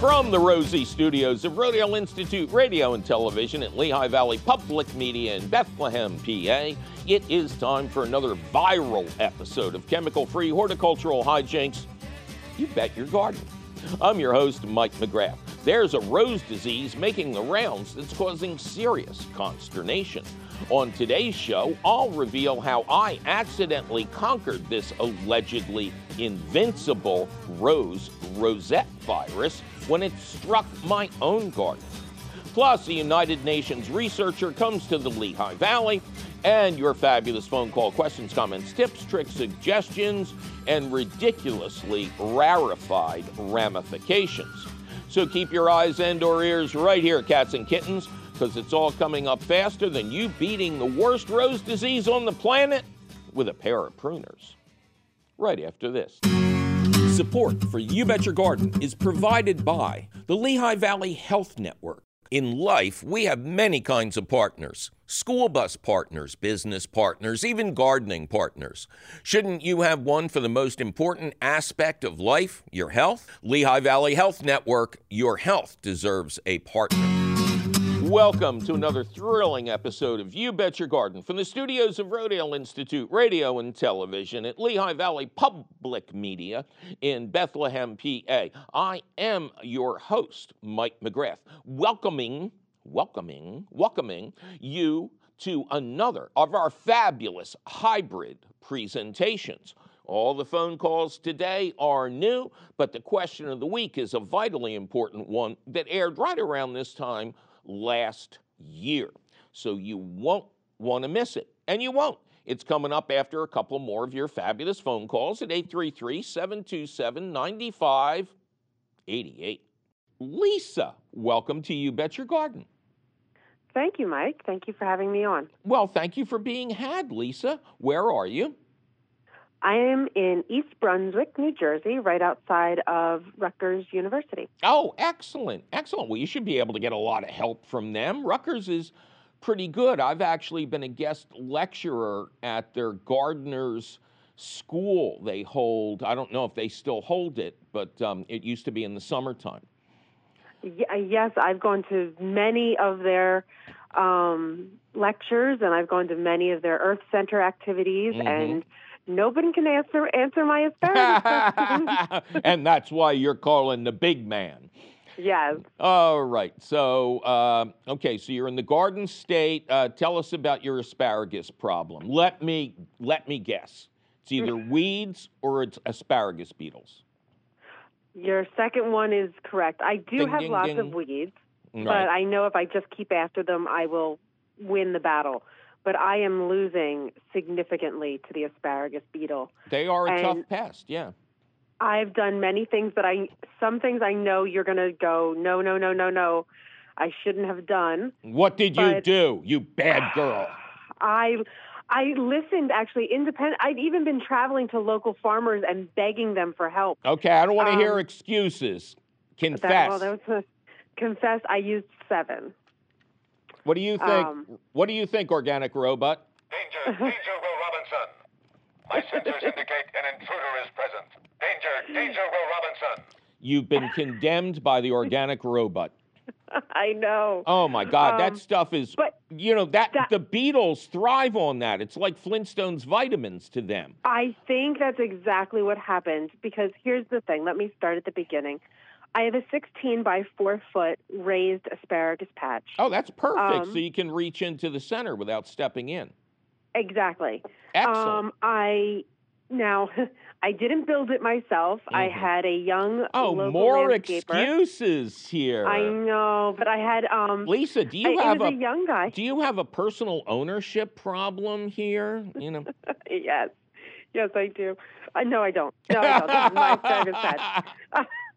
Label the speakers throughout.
Speaker 1: From the Rosie Studios of Rodale Institute Radio and Television at Lehigh Valley Public Media in Bethlehem, PA, it is time for another viral episode of chemical free horticultural hijinks. You bet your garden. I'm your host, Mike McGrath. There's a rose disease making the rounds that's causing serious consternation. On today's show, I'll reveal how I accidentally conquered this allegedly invincible rose rosette virus when it struck my own garden. Plus, a United Nations researcher comes to the Lehigh Valley, and your fabulous phone call questions, comments, tips, tricks, suggestions, and ridiculously rarefied ramifications. So keep your eyes and or ears right here, cats and kittens, because it's all coming up faster than you beating the worst rose disease on the planet with a pair of pruners. Right after this. Support for You Bet Your Garden is provided by the Lehigh Valley Health Network. In life, we have many kinds of partners school bus partners, business partners, even gardening partners. Shouldn't you have one for the most important aspect of life, your health? Lehigh Valley Health Network, your health deserves a partner. Welcome to another thrilling episode of You Bet Your Garden from the studios of Rodale Institute Radio and Television at Lehigh Valley Public Media in Bethlehem, PA. I am your host, Mike McGrath, welcoming, welcoming, welcoming you to another of our fabulous hybrid presentations. All the phone calls today are new, but the question of the week is a vitally important one that aired right around this time last year. So you won't want to miss it, and you won't. It's coming up after a couple more of your fabulous phone calls at 833 727 9588. Lisa, welcome to You Bet Your Garden.
Speaker 2: Thank you, Mike. Thank you for having me on.
Speaker 1: Well, thank you for being had, Lisa. Where are you?
Speaker 2: I am in East Brunswick, New Jersey, right outside of Rutgers University.
Speaker 1: Oh, excellent. Excellent. Well, you should be able to get a lot of help from them. Rutgers is pretty good. I've actually been a guest lecturer at their gardeners school they hold. I don't know if they still hold it, but um, it used to be in the summertime.
Speaker 2: Yes, I've gone to many of their um, lectures and I've gone to many of their Earth Center activities mm-hmm. and nobody can answer answer my asparagus
Speaker 1: and that's why you're calling the big man.
Speaker 2: Yes.
Speaker 1: All right. So, uh, okay. So you're in the Garden State. Uh, tell us about your asparagus problem. Let me let me guess. It's either weeds or it's asparagus beetles.
Speaker 2: Your second one is correct. I do ding, have ding, lots ding. of weeds, right. but I know if I just keep after them, I will win the battle but I am losing significantly to the asparagus beetle.
Speaker 1: They are a and tough pest, yeah.
Speaker 2: I've done many things that I, some things I know you're going to go, no, no, no, no, no, I shouldn't have done.
Speaker 1: What did you do, you bad girl?
Speaker 2: I, I listened actually independent. I've even been traveling to local farmers and begging them for help.
Speaker 1: Okay, I don't want to um, hear excuses. Confess. That, well, that was
Speaker 2: a, confess. I used Sevin.
Speaker 1: What do you think? Um, what do you think, organic robot?
Speaker 3: Danger, danger, Will Robinson. My sensors indicate an intruder is present. Danger, danger, Will Robinson.
Speaker 1: You've been condemned by the organic robot.
Speaker 2: I know.
Speaker 1: Oh my God, um, that stuff is. But you know that, that, the beetles thrive on that. It's like Flintstones vitamins to them.
Speaker 2: I think that's exactly what happened. Because here's the thing. Let me start at the beginning. I have a 16 by 4 foot raised asparagus patch.
Speaker 1: Oh, that's perfect. Um, so you can reach into the center without stepping in.
Speaker 2: Exactly.
Speaker 1: Excellent.
Speaker 2: Um, I now I didn't build it myself. Mm-hmm. I had a young
Speaker 1: oh more excuses here.
Speaker 2: I know, but I had um.
Speaker 1: Lisa, do you I, have a,
Speaker 2: a, young guy?
Speaker 1: Do you have a personal ownership problem here? You know.
Speaker 2: yes, yes, I do. Uh, no, I don't. No, I don't. This is my asparagus patch.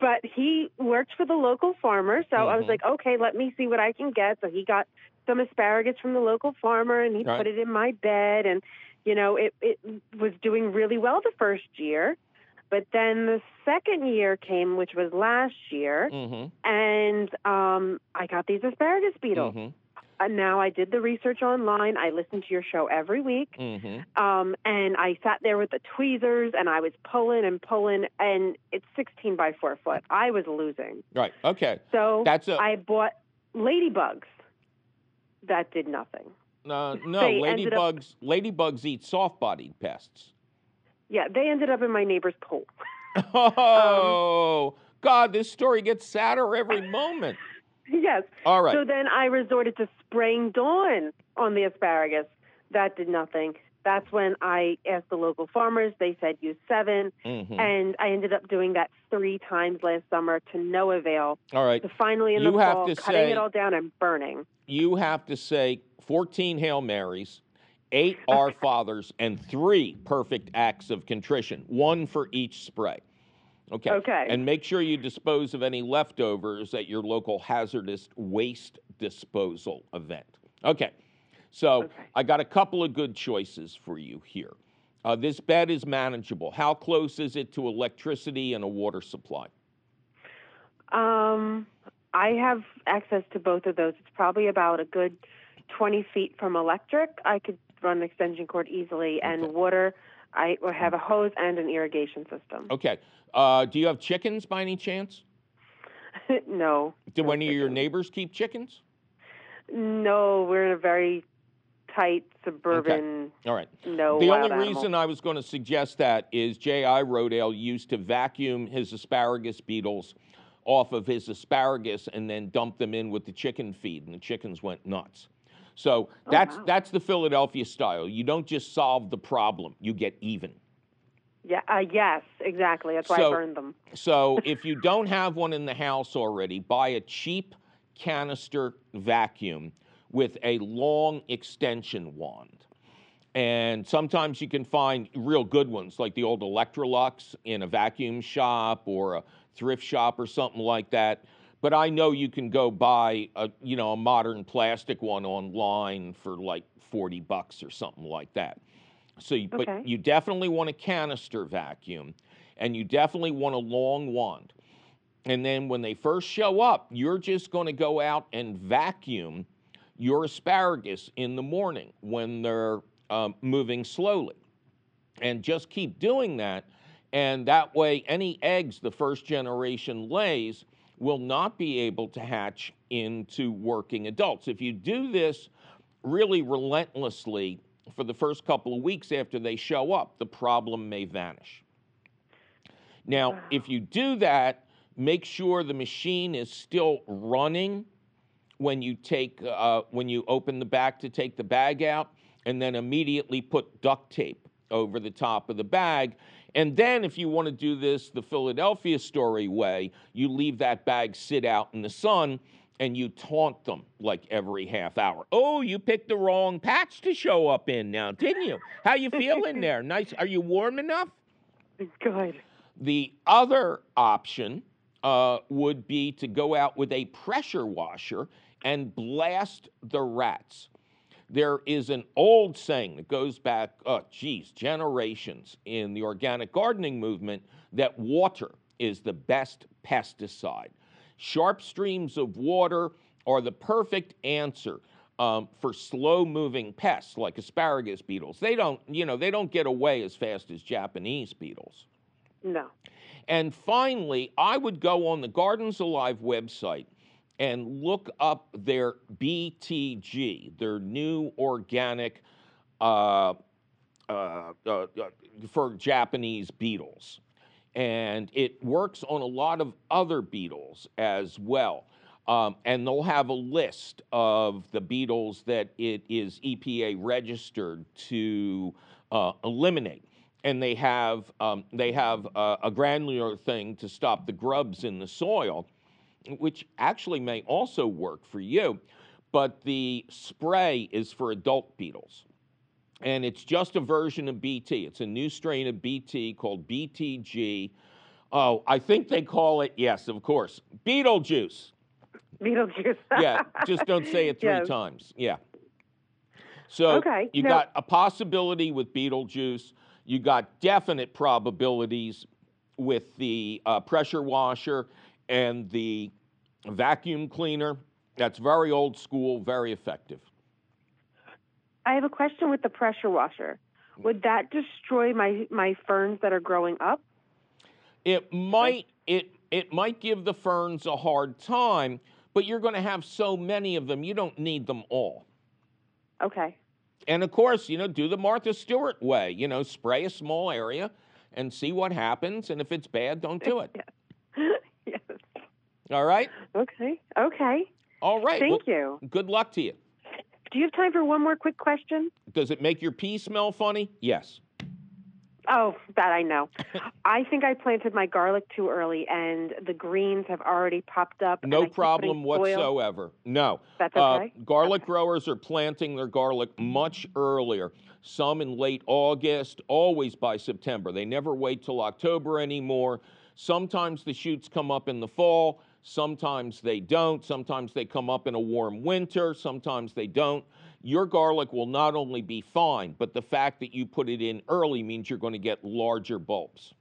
Speaker 2: but he worked for the local farmer, so mm-hmm. I was mm-hmm. like, okay, let me see what I can get. So he got some asparagus from the local farmer, and he right. put it in my bed, and you know, it it was doing really well the first year. But then the second year came, which was last year, mm-hmm. and um, I got these asparagus beetles. Mm-hmm. Uh, now I did the research online. I listened to your show every week,
Speaker 1: Mm-hmm.
Speaker 2: um, and I sat there with the tweezers, and I was pulling and pulling, and it's 16 by four foot. I was losing,
Speaker 1: Right. Okay.
Speaker 2: so
Speaker 1: That's a
Speaker 2: I bought ladybugs. That did nothing.
Speaker 1: uh, no.
Speaker 2: they ended up-
Speaker 1: Ladybugs. Ladybugs eat soft-bodied pests.
Speaker 2: Yeah, they ended up in my neighbor's pool.
Speaker 1: Oh God, this story gets sadder every moment.
Speaker 2: yes.
Speaker 1: All right.
Speaker 2: So then I resorted to spraying Dawn on the asparagus. That did nothing. That's when I asked the local farmers. They said use Sevin,
Speaker 1: Mhm.
Speaker 2: and I ended up doing that three times last summer to no avail.
Speaker 1: All right.
Speaker 2: So finally, in the fall, cutting
Speaker 1: say-
Speaker 2: it all down and burning.
Speaker 1: You have to say 14 Hail Marys, eight Our Fathers, and three perfect acts of contrition, one for each spray. Okay.
Speaker 2: Okay.
Speaker 1: And make sure you dispose of any leftovers at your local hazardous waste disposal event. Okay. So
Speaker 2: Okay.
Speaker 1: I got a couple of good choices for you here. Uh, this bed is manageable. How close is it to electricity and a water supply?
Speaker 2: Um, I have access to both of those. It's probably about a good 20 feet from electric. I could run an extension cord easily, and
Speaker 1: Okay.
Speaker 2: water. I have a hose and an irrigation system.
Speaker 1: Okay. Uh, do you have chickens by any chance?
Speaker 2: no,
Speaker 1: Do
Speaker 2: No
Speaker 1: any of your neighbors keep chickens?
Speaker 2: no, we're in a very tight suburban. Okay.
Speaker 1: All right.
Speaker 2: No,
Speaker 1: the only
Speaker 2: animal.
Speaker 1: reason I was going to suggest that is J.I. Rodale used to vacuum his asparagus beetles off of his asparagus and then dump them in with the chicken feed, and the chickens went nuts. So
Speaker 2: Oh,
Speaker 1: that's
Speaker 2: wow.
Speaker 1: that's the Philadelphia style. You don't just solve the problem; you get even.
Speaker 2: Yeah. Uh, yes, exactly. That's why
Speaker 1: So-
Speaker 2: I burned them.
Speaker 1: So if you don't have one in the house already, buy a cheap canister vacuum with a long extension wand. And sometimes you can find real good ones like the old Electrolux in a vacuum shop or a thrift shop or something like that. But I know you can go buy a you know a modern plastic one online for like 40 bucks or something like that. So you,
Speaker 2: Okay.
Speaker 1: but you definitely want a canister vacuum and you definitely want a long wand. And then when they first show up, you're just going to go out and vacuum your asparagus in the morning when they're um, moving slowly. And just keep doing that. And that way, any eggs the first generation lays will not be able to hatch into working adults. If you do this really relentlessly for the first couple of weeks after they show up, the problem may vanish. Now,
Speaker 2: Wow.
Speaker 1: if you do that, make sure the machine is still running when you take uh, when you open the back to take the bag out, and then immediately put duct tape over the top of the bag. And then, if you want to do this the Philadelphia story way, you leave that bag sit out in the sun and you taunt them like every half hour. Oh, you picked the wrong patch to show up in now, didn't you? How you feeling there? Nice. Are you warm enough?
Speaker 2: Good.
Speaker 1: The other option uh, would be to go out with a pressure washer and blast the rats. There is an old saying that goes back, oh, geez, generations in the organic gardening movement that water is the best pesticide. Sharp streams of water are the perfect answer um, for slow-moving pests like asparagus beetles. They don't, you know, they don't get away as fast as Japanese beetles.
Speaker 2: No.
Speaker 1: And finally, I would go on the Gardens Alive website and look up their BTG, their new organic uh, uh, uh, uh, for Japanese beetles. And it works on a lot of other beetles as well. Um, and they'll have a list of the beetles that it is EPA registered to uh, eliminate and they have um, they have a, a granular thing to stop the grubs in the soil, which actually may also work for you. But the spray is for adult beetles, and it's just a version of BT. It's a new strain of BT called BTG. Oh, I think they call it yes, of course, Beetlejuice.
Speaker 2: Beetlejuice.
Speaker 1: Yeah, just don't say it three
Speaker 2: Yes.
Speaker 1: times. Yeah. So
Speaker 2: Okay,
Speaker 1: you
Speaker 2: now-
Speaker 1: got a possibility with Beetlejuice. You got definite probabilities with the uh, pressure washer and the vacuum cleaner. That's very old school, very effective.
Speaker 2: I have a question with the pressure washer. Would that destroy my my ferns that are growing up?
Speaker 1: It might it it might give the ferns a hard time, but you're going to have so many of them, you don't need them all.
Speaker 2: Okay.
Speaker 1: And of course, you know, do the Martha Stewart way. You know, spray a small area and see what happens. And if it's bad, don't do it.
Speaker 2: yes.
Speaker 1: All right.
Speaker 2: Okay. Okay.
Speaker 1: All right.
Speaker 2: Thank
Speaker 1: Well,
Speaker 2: you.
Speaker 1: Good luck to you.
Speaker 2: Do you have time for one more quick question?
Speaker 1: Does it make your pee smell funny? Yes.
Speaker 2: Oh, that I know. I think I planted my garlic too early, and the greens have already popped up.
Speaker 1: No problem whatsoever. No.
Speaker 2: That's
Speaker 1: Uh,
Speaker 2: okay.
Speaker 1: garlic growers are planting their garlic much earlier. Some in late August, always by September. They never wait till October anymore. Sometimes the shoots come up in the fall, sometimes they don't. Sometimes they come up in a warm winter, sometimes they don't. Your garlic will not only be fine, but the fact that you put it in early means you're going to get larger bulbs.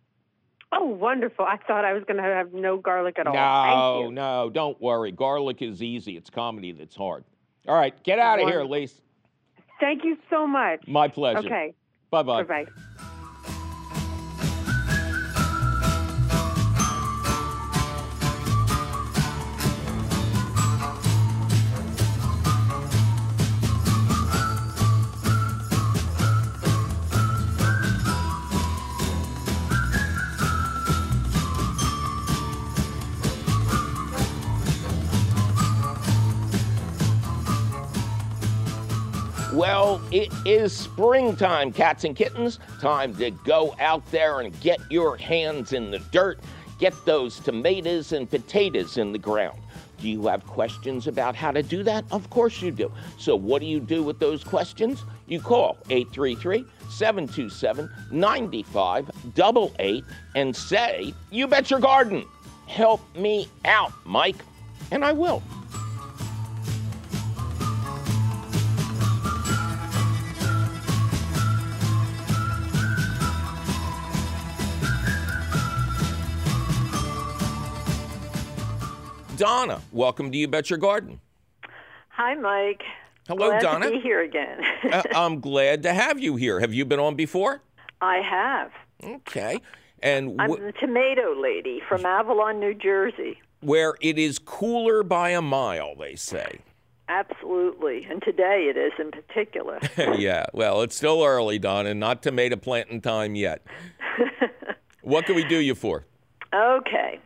Speaker 2: Oh, wonderful! I thought I was going to have no garlic at all.
Speaker 1: No,
Speaker 2: Thank you.
Speaker 1: no, don't worry. Garlic is easy. It's comedy that's hard. All right, get out of here,
Speaker 2: Wonderful.
Speaker 1: Lise.
Speaker 2: Thank you so much.
Speaker 1: My pleasure.
Speaker 2: Okay.
Speaker 1: Bye-bye. bye
Speaker 2: bye.
Speaker 1: It is springtime, cats and kittens. Time to go out there and get your hands in the dirt. Get those tomatoes and potatoes in the ground. Do you have questions about how to do that? Of course you do. So, what do you do with those questions? You call 833 727 9588 and say, You bet your garden. Help me out, Mike. And I will. Donna, welcome to You Bet Your Garden.
Speaker 4: Hi, Mike.
Speaker 1: Hello,
Speaker 4: Glad
Speaker 1: Donna.
Speaker 4: to be here again.
Speaker 1: Uh, I'm glad to have you here. Have you been on before?
Speaker 4: I have.
Speaker 1: Okay. And
Speaker 4: I'm the tomato lady from Avalon, New Jersey.
Speaker 1: where it is cooler by a mile, they say.
Speaker 4: Absolutely. And today it is in particular.
Speaker 1: yeah, well, it's still early, Donna, not tomato planting time yet. what can we do you for?
Speaker 4: okay.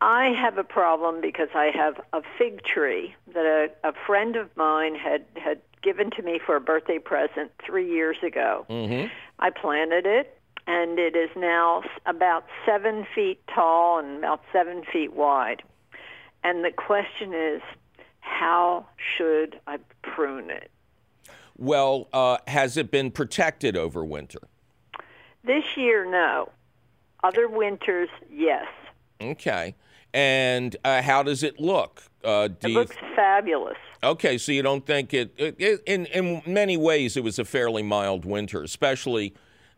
Speaker 4: I have a problem because I have a fig tree that a, a friend of mine had, had given to me for a birthday present three years ago.
Speaker 1: Mm-hmm.
Speaker 4: I planted it, and it is now about seven feet tall and about seven feet wide. And the question is, how should I prune it?
Speaker 1: Well, uh, has it been protected over winter?
Speaker 4: This year, no. Other winters, yes.
Speaker 1: Okay. And uh, how does it look? Uh, do
Speaker 4: It looks fabulous.
Speaker 1: Okay, so you don't think it, it, it in in many ways it was a fairly mild winter, especially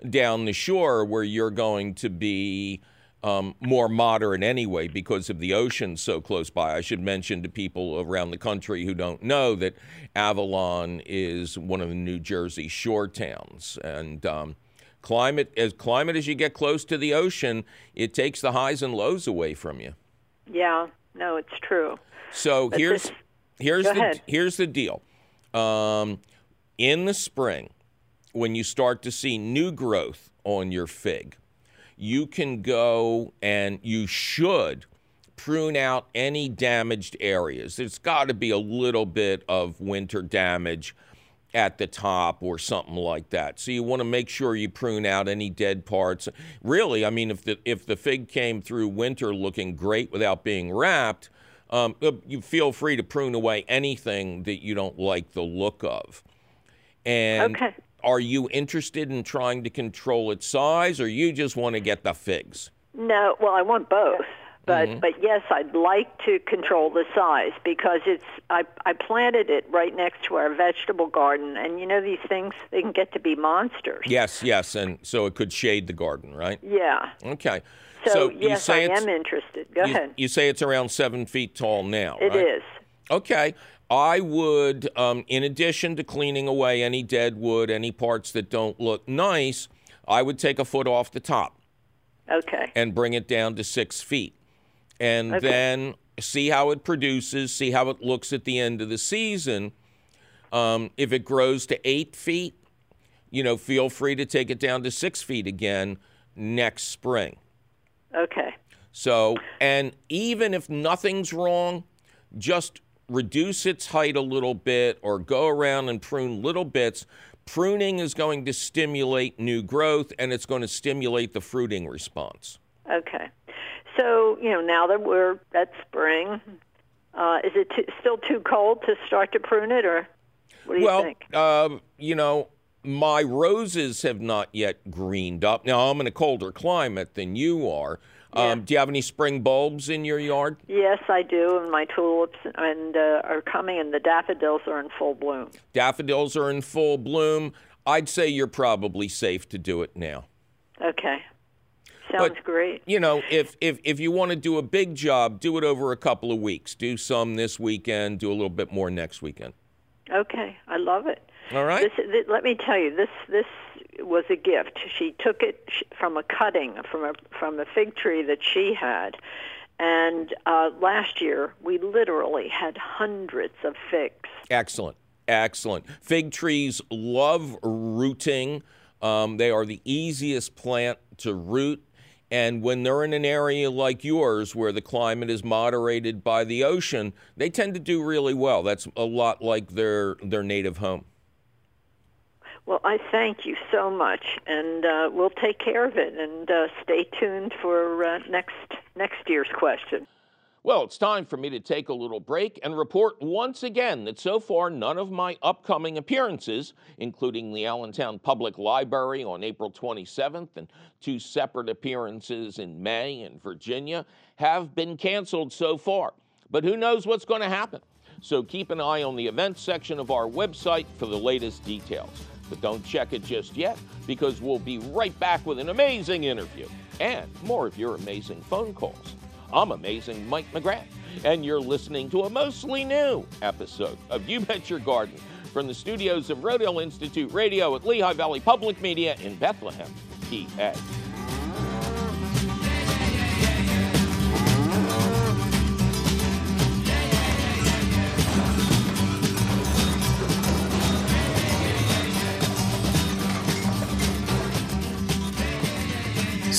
Speaker 1: down the shore where you're going to be um, more moderate anyway because of the ocean so close by. I should mention to people around the country who don't know that Avalon is one of the New Jersey shore towns, and um, climate as climate as you get close to the ocean, it takes the highs and lows away from you.
Speaker 4: Yeah, no, it's true.
Speaker 1: So
Speaker 4: But
Speaker 1: here's
Speaker 4: this-
Speaker 1: here's the
Speaker 4: ahead.
Speaker 1: here's the deal. Um, in the spring, when you start to see new growth on your fig, you can go and you should prune out any damaged areas. There's got to be a little bit of winter damage at the top or something like that. So you want to make sure you prune out any dead parts. Really, I mean, if the if the fig came through winter looking great without being wrapped, um, uh, you feel free to prune away anything that you don't like the look of. And
Speaker 4: Okay.
Speaker 1: are you interested in trying to control its size, or you just want to get the figs?
Speaker 4: No, well, I want both. But
Speaker 1: Mm-hmm.
Speaker 4: but yes, I'd like to control the size because it's I I planted it right next to our vegetable garden and you know these things they can get to be monsters.
Speaker 1: Yes, yes, and so it could shade the garden, right?
Speaker 4: Yeah.
Speaker 1: Okay.
Speaker 4: So,
Speaker 1: you
Speaker 4: yes,
Speaker 1: say
Speaker 4: I am interested. Go
Speaker 1: you,
Speaker 4: ahead.
Speaker 1: you say it's around seven feet tall now,
Speaker 4: It
Speaker 1: right?
Speaker 4: is.
Speaker 1: Okay. I would, um, in addition to cleaning away any dead wood, any parts that don't look nice, I would take a foot off the top
Speaker 4: Okay.
Speaker 1: and bring it down to six feet. And
Speaker 4: Okay.
Speaker 1: then see how it produces, see how it looks at the end of the season. Um, if it grows to eight feet, you know, feel free to take it down to six feet again next spring.
Speaker 4: Okay.
Speaker 1: So, and even if nothing's wrong, just reduce its height a little bit or go around and prune little bits. Pruning is going to stimulate new growth and it's going to stimulate the fruiting response.
Speaker 4: Okay. So, you know, now that we're at spring, uh, is it too, still too cold to start to prune it, or what do you
Speaker 1: well,
Speaker 4: think?
Speaker 1: um, you know, my roses have not yet greened up. Now, I'm in a colder climate than you are. Um,
Speaker 4: Yeah.
Speaker 1: Do you have any spring bulbs in your yard?
Speaker 4: Yes, I do, and my tulips and uh, are coming, and the daffodils are in full bloom.
Speaker 1: Daffodils are in full bloom. I'd say you're probably safe to do it now.
Speaker 4: Okay. Sounds
Speaker 1: But-
Speaker 4: great.
Speaker 1: you know, if if if you want to do a big job, do it over a couple of weeks. Do some this weekend, do a little bit more next weekend.
Speaker 4: Okay, I love it.
Speaker 1: All right?
Speaker 4: This, th- let me tell you, this this was a gift. She took it from a cutting from a from a fig tree that she had, and uh, last year we literally had hundreds of figs.
Speaker 1: Excellent. Excellent. Fig trees love rooting. Um, they are the easiest plant to root. And when they're in an area like yours where the climate is moderated by the ocean, they tend to do really well. That's a lot like their their native home.
Speaker 4: Well, I thank you so much, and uh, we'll take care of it. And uh, stay tuned for uh, next next year's question.
Speaker 1: Well, it's time for me to take a little break and report once again that so far none of my upcoming appearances, including the Allentown Public Library on April 27th and two separate appearances in May in Virginia, have been canceled so far. But who knows what's going to happen? So keep an eye on the events section of our website for the latest details. But don't check it just yet because we'll be right back with an amazing interview and more of your amazing phone calls. I'm amazing Mike McGrath, and you're listening to a mostly new episode of You Bet Your Garden from the studios of Rodale Institute Radio at Lehigh Valley Public Media in Bethlehem, PA.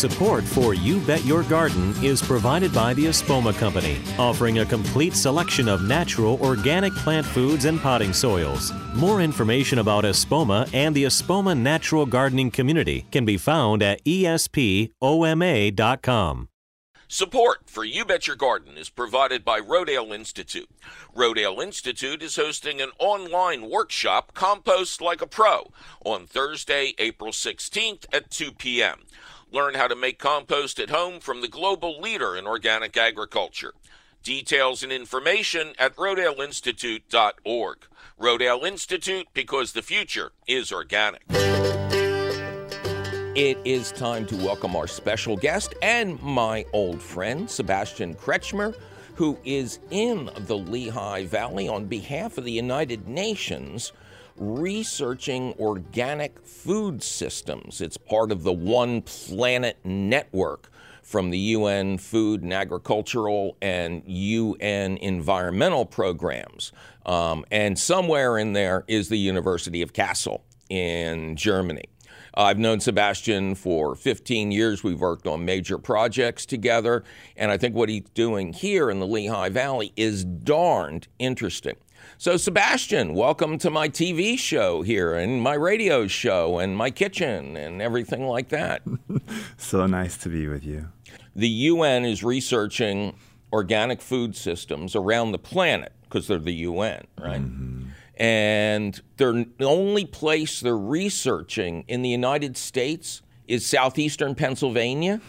Speaker 5: Support for You Bet Your Garden is provided by the Espoma Company, offering a complete selection of natural organic plant foods and potting soils. More information about Espoma and the Espoma Natural Gardening Community can be found at espoma.com.
Speaker 1: Support for You Bet Your Garden is provided by Rodale Institute. Rodale Institute is hosting an online workshop, Compost Like a Pro, on Thursday, April 16th at 2 p.m. Learn how to make compost at home from the global leader in organic agriculture. Details and information at rodaleinstitute.org. Rodale Institute, because the future is organic. It is time to welcome our special guest and my old friend, Sebastian Kretschmer, who is in the Lehigh Valley on behalf of the United Nations researching organic food systems. It's part of the One Planet Network from the UN Food and Agricultural and UN Environmental programs. Um, and somewhere in there is the University of Kassel in Germany. I've known Sebastian for 15 years. We've worked on major projects together. And I think what he's doing here in the Lehigh Valley is darned interesting. So, Sebastian, welcome to my TV show here and my radio show and my kitchen and everything like that.
Speaker 6: So nice to be with you.
Speaker 1: the UN is researching organic food systems around the planet because they're the UN, right? Mm-hmm. And they're, the only place they're researching in the United States is southeastern Pennsylvania.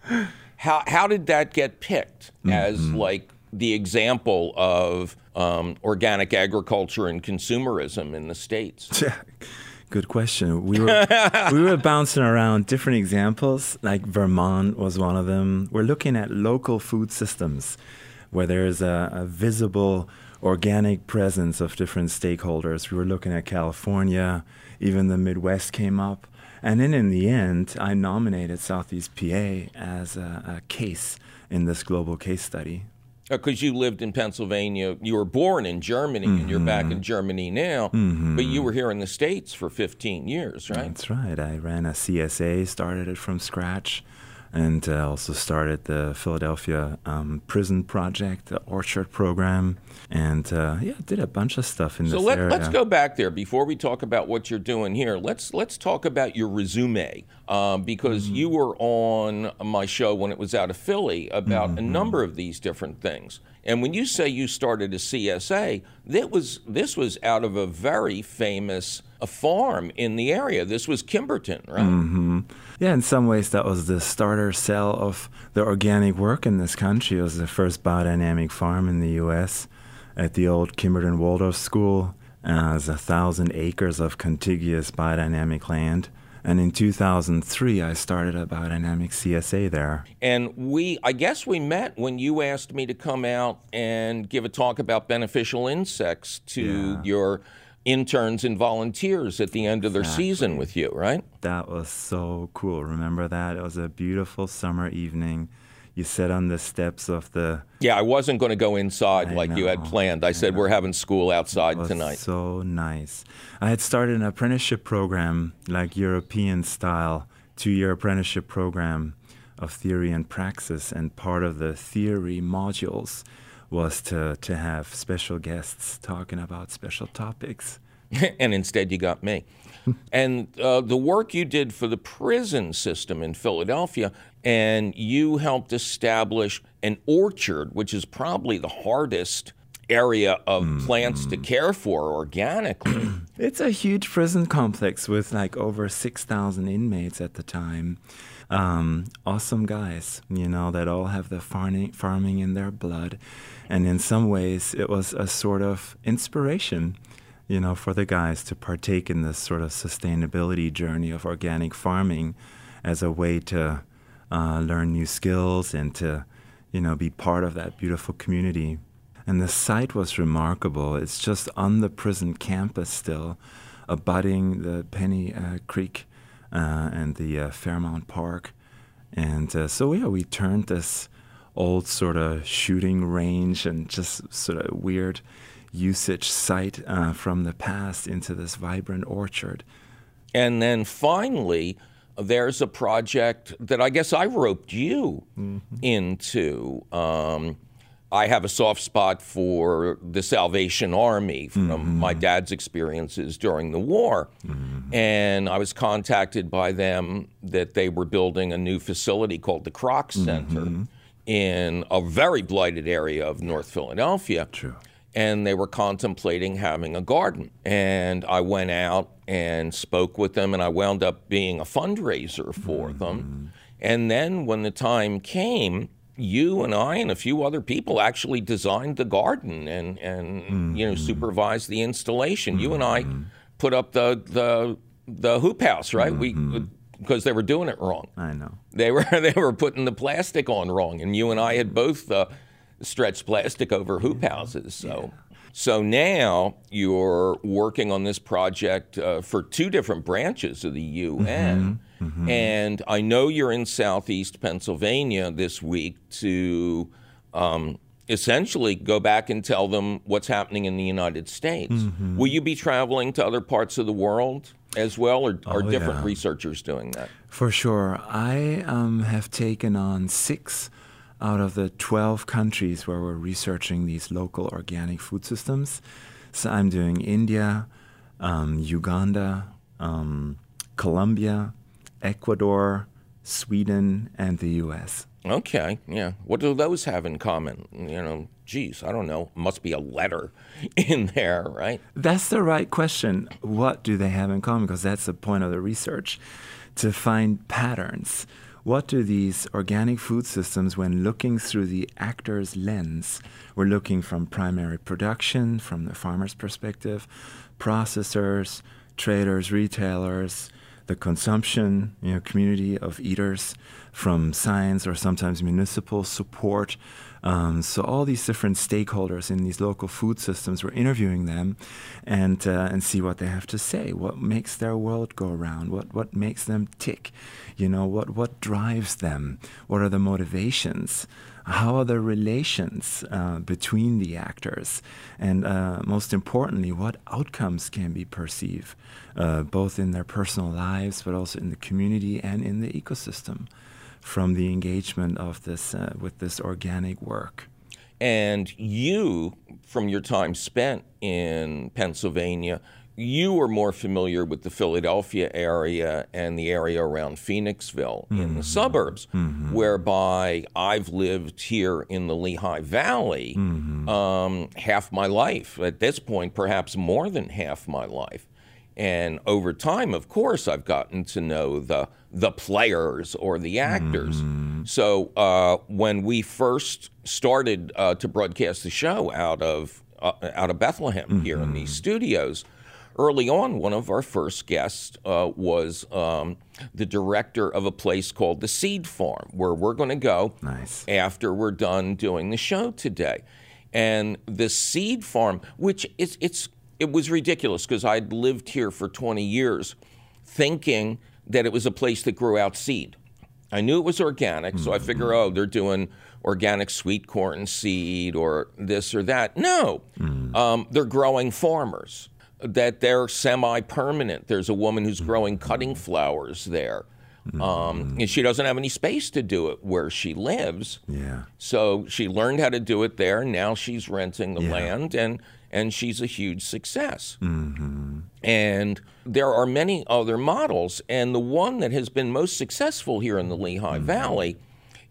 Speaker 1: how, how did that get picked as mm-hmm. like the example of um, organic agriculture and consumerism in the states?
Speaker 6: Good question. We were we were bouncing around different examples. Like Vermont was one of them. We're looking at local food systems, where there's a, a visible organic presence of different stakeholders. We were looking at California, even the Midwest came up. And then in the end, I nominated Southeast PA as a, a case in this global case study.
Speaker 1: Because uh, you lived in Pennsylvania, you were born in Germany, mm-hmm. and you're back in mm-hmm. Germany now. Mm-hmm. But you were here in the States for 15 years, right?
Speaker 6: That's right. I ran a CSA, started it from scratch and uh, also started the Philadelphia um, Prison Project, the Orchard Program, and uh, yeah, did a bunch of stuff in
Speaker 1: so
Speaker 6: this
Speaker 1: let,
Speaker 6: area.
Speaker 1: let's go back there before we talk about what you're doing here. Let's let's talk about your resume um, because mm-hmm. you were on my show when it was out of Philly about mm-hmm. a number of these different things. And when you say you started a CSA, that was this was out of a very famous a farm in the area. This was Kimberton, right?
Speaker 6: Mm-hmm. Yeah, in some ways, that was the starter cell of the organic work in this country. It was the first biodynamic farm in the U.S. at the old Kimberton Waldorf School. Was a thousand acres of contiguous biodynamic land. And in 2003, I started a biodynamic CSA there.
Speaker 1: And we, I guess we met when you asked me to come out and give a talk about beneficial insects to yeah. your interns and volunteers at the end of their season with you, right?
Speaker 6: That was so cool. Remember that? It was a beautiful summer evening. You sat on the steps of the.
Speaker 1: Yeah, I wasn't going to go inside I like know, you had planned. I, I said know. we're having school outside tonight.
Speaker 6: So nice. I had started an apprenticeship program, like European style, two-year apprenticeship program of theory and praxis, and part of the theory modules was to, to have special guests talking about special topics.
Speaker 1: and instead, you got me. and uh, the work you did for the prison system in Philadelphia, and you helped establish an orchard, which is probably the hardest area of mm. plants to care for organically.
Speaker 6: it's a huge prison complex with like over 6,000 inmates at the time. Um, awesome guys, you know, that all have the farming, farming in their blood. And in some ways, it was a sort of inspiration, you know, for the guys to partake in this sort of sustainability journey of organic farming as a way to uh, learn new skills and to, you know, be part of that beautiful community. And the site was remarkable. It's just on the prison campus still, abutting the Penny uh, Creek uh, and the uh, Fairmount Park. And uh, so, yeah, we turned this old sort of shooting range and just sort of weird usage site uh, from the past into this vibrant orchard.
Speaker 1: And then finally, there's a project that I guess I roped you mm-hmm. into. Um, I have a soft spot for the Salvation Army from mm-hmm. my dad's experiences during the war. Mm-hmm. And I was contacted by them that they were building a new facility called the Kroc Center mm-hmm. in a very blighted area of North Philadelphia.
Speaker 6: True.
Speaker 1: And they were contemplating having a garden. And I went out and spoke with them, and I wound up being a fundraiser for them. Mm-hmm. And then when the time came, you and I and a few other people actually designed the garden and and mm-hmm. you know mm-hmm. supervised the installation. Mm-hmm. You and I mm-hmm. put up the the the hoop house, right? Mm-hmm. We because they were doing it wrong.
Speaker 6: I know
Speaker 1: they were they were putting the plastic on wrong, and you and I had both uh, stretched plastic over hoop houses. So. Yeah. So now you're working on this project uh, for two different branches of the UN. Mm-hmm. Mm-hmm. And I know you're in southeast Pennsylvania this week to um, essentially go back and tell them what's happening in the United States. Mm-hmm. Will you be traveling to other parts of the world as well, or are oh, different yeah. researchers doing that?
Speaker 6: For sure. I um, have taken on six out of the 12 countries where we're researching these local organic food systems. So I'm doing India, um, Uganda, um, Colombia, Ecuador, Sweden, and the U.S.
Speaker 1: Okay, yeah. What do those have in common? You know, geez, I don't know. Must be a letter in there, right?
Speaker 6: That's the right question. What do they have in common? Because that's the point of the research to find patterns. What do these organic food systems, when looking through the actor's lens, we're looking from primary production, from the farmer's perspective, processors, traders, retailers, the consumption you know, community of eaters, from science or sometimes municipal support. Um, so all these different stakeholders in these local food systems, we're interviewing them, and uh, and see what they have to say. What makes their world go around? What what makes them tick? You know what what drives them? What are the motivations? How are the relations uh, between the actors? And uh, most importantly, what outcomes can be perceived, uh, both in their personal lives, but also in the community and in the ecosystem, from the engagement of this uh, with this organic work.
Speaker 1: And you, from your time spent in Pennsylvania, you are more familiar with the Philadelphia area and the area around Phoenixville mm-hmm. in the suburbs, mm-hmm. whereby I've lived here in the Lehigh Valley mm-hmm. um, half my life. At this point, perhaps more than half my life. And over time, of course, I've gotten to know the the players or the actors. Mm-hmm. So uh, when we first started uh, to broadcast the show out of uh, out of Bethlehem here in these mm-hmm. studios, early on, one of our first guests uh, was um, the director of a place called the Seed Farm, where we're going to go
Speaker 6: nice.
Speaker 1: after we're done doing the show today. And the Seed Farm, which is it's it was ridiculous because I'd lived here for 20 years, thinking that it was a place that grew out seed. I knew it was organic, mm-hmm. so I figure, oh, they're doing organic sweet corn seed or this or that. No, mm. um, they're growing farmers that they're semi-permanent. There's a woman who's growing cutting flowers there. Um, and she doesn't have any space to do it where she lives.
Speaker 6: Yeah.
Speaker 1: So she learned how to do it there. Now she's renting the yeah. land, and and she's a huge success.
Speaker 6: Mm-hmm.
Speaker 1: And there are many other models, and the one that has been most successful here in the Lehigh mm-hmm. Valley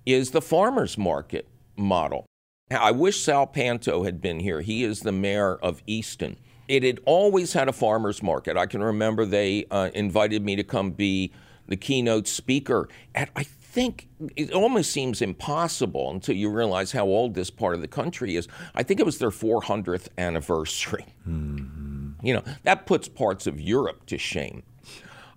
Speaker 1: is the farmers market model. Now, I wish Sal Panto had been here. He is the mayor of Easton. It had always had a farmer's market. I can remember they uh, invited me to come be the keynote speaker at, I think, it almost seems impossible until you realize how old this part of the country is. I think it was their 400th anniversary.
Speaker 6: Mm-hmm.
Speaker 1: You know, that puts parts of Europe to shame.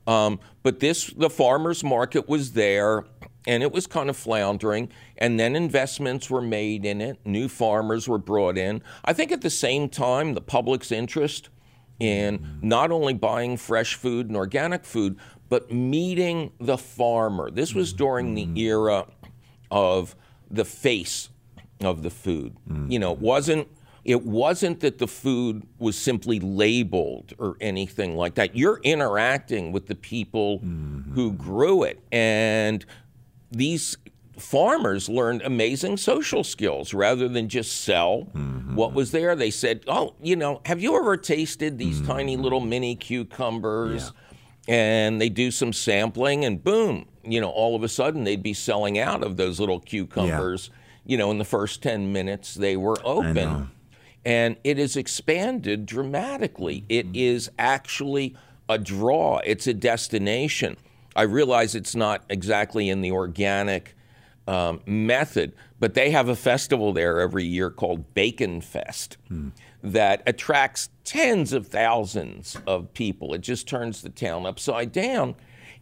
Speaker 1: Um, but this, the farmer's market was there and it was kind of floundering. And then investments were made in it, new farmers were brought in. I think at the same time, the public's interest in not only buying fresh food and organic food, but meeting the farmer. This was during the era of the face of the food. You know, it wasn't it wasn't that the food was simply labeled or anything like that. You're interacting with the people mm-hmm. who grew it. And these farmers learned amazing social skills rather than just sell mm-hmm. what was there. They said, Oh, you know, have you ever tasted these mm-hmm. tiny little mini cucumbers? Yeah. And they do some sampling, and boom, you know, all of a sudden they'd be selling out of those little cucumbers. Yeah. You know, in the first 10 minutes they were open. And it has expanded dramatically. It mm-hmm. is actually a draw, it's a destination. I realize it's not exactly in the organic um, method, but they have a festival there every year called Bacon Fest hmm. That attracts tens of thousands of people. It just turns the town upside down.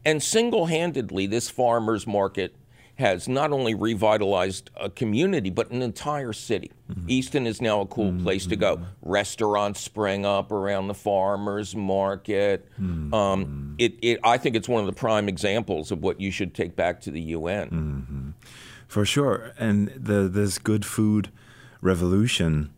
Speaker 1: And single handedly, this farmers market has not only revitalized a community, but an entire city. Mm-hmm. Easton is now a cool mm-hmm. place to go. Restaurants spring up around the farmers market. Mm-hmm. Um, it, it, I think it's one of the prime examples of what you should take back to the UN.
Speaker 6: Mm-hmm. For sure. And the, this good food revolution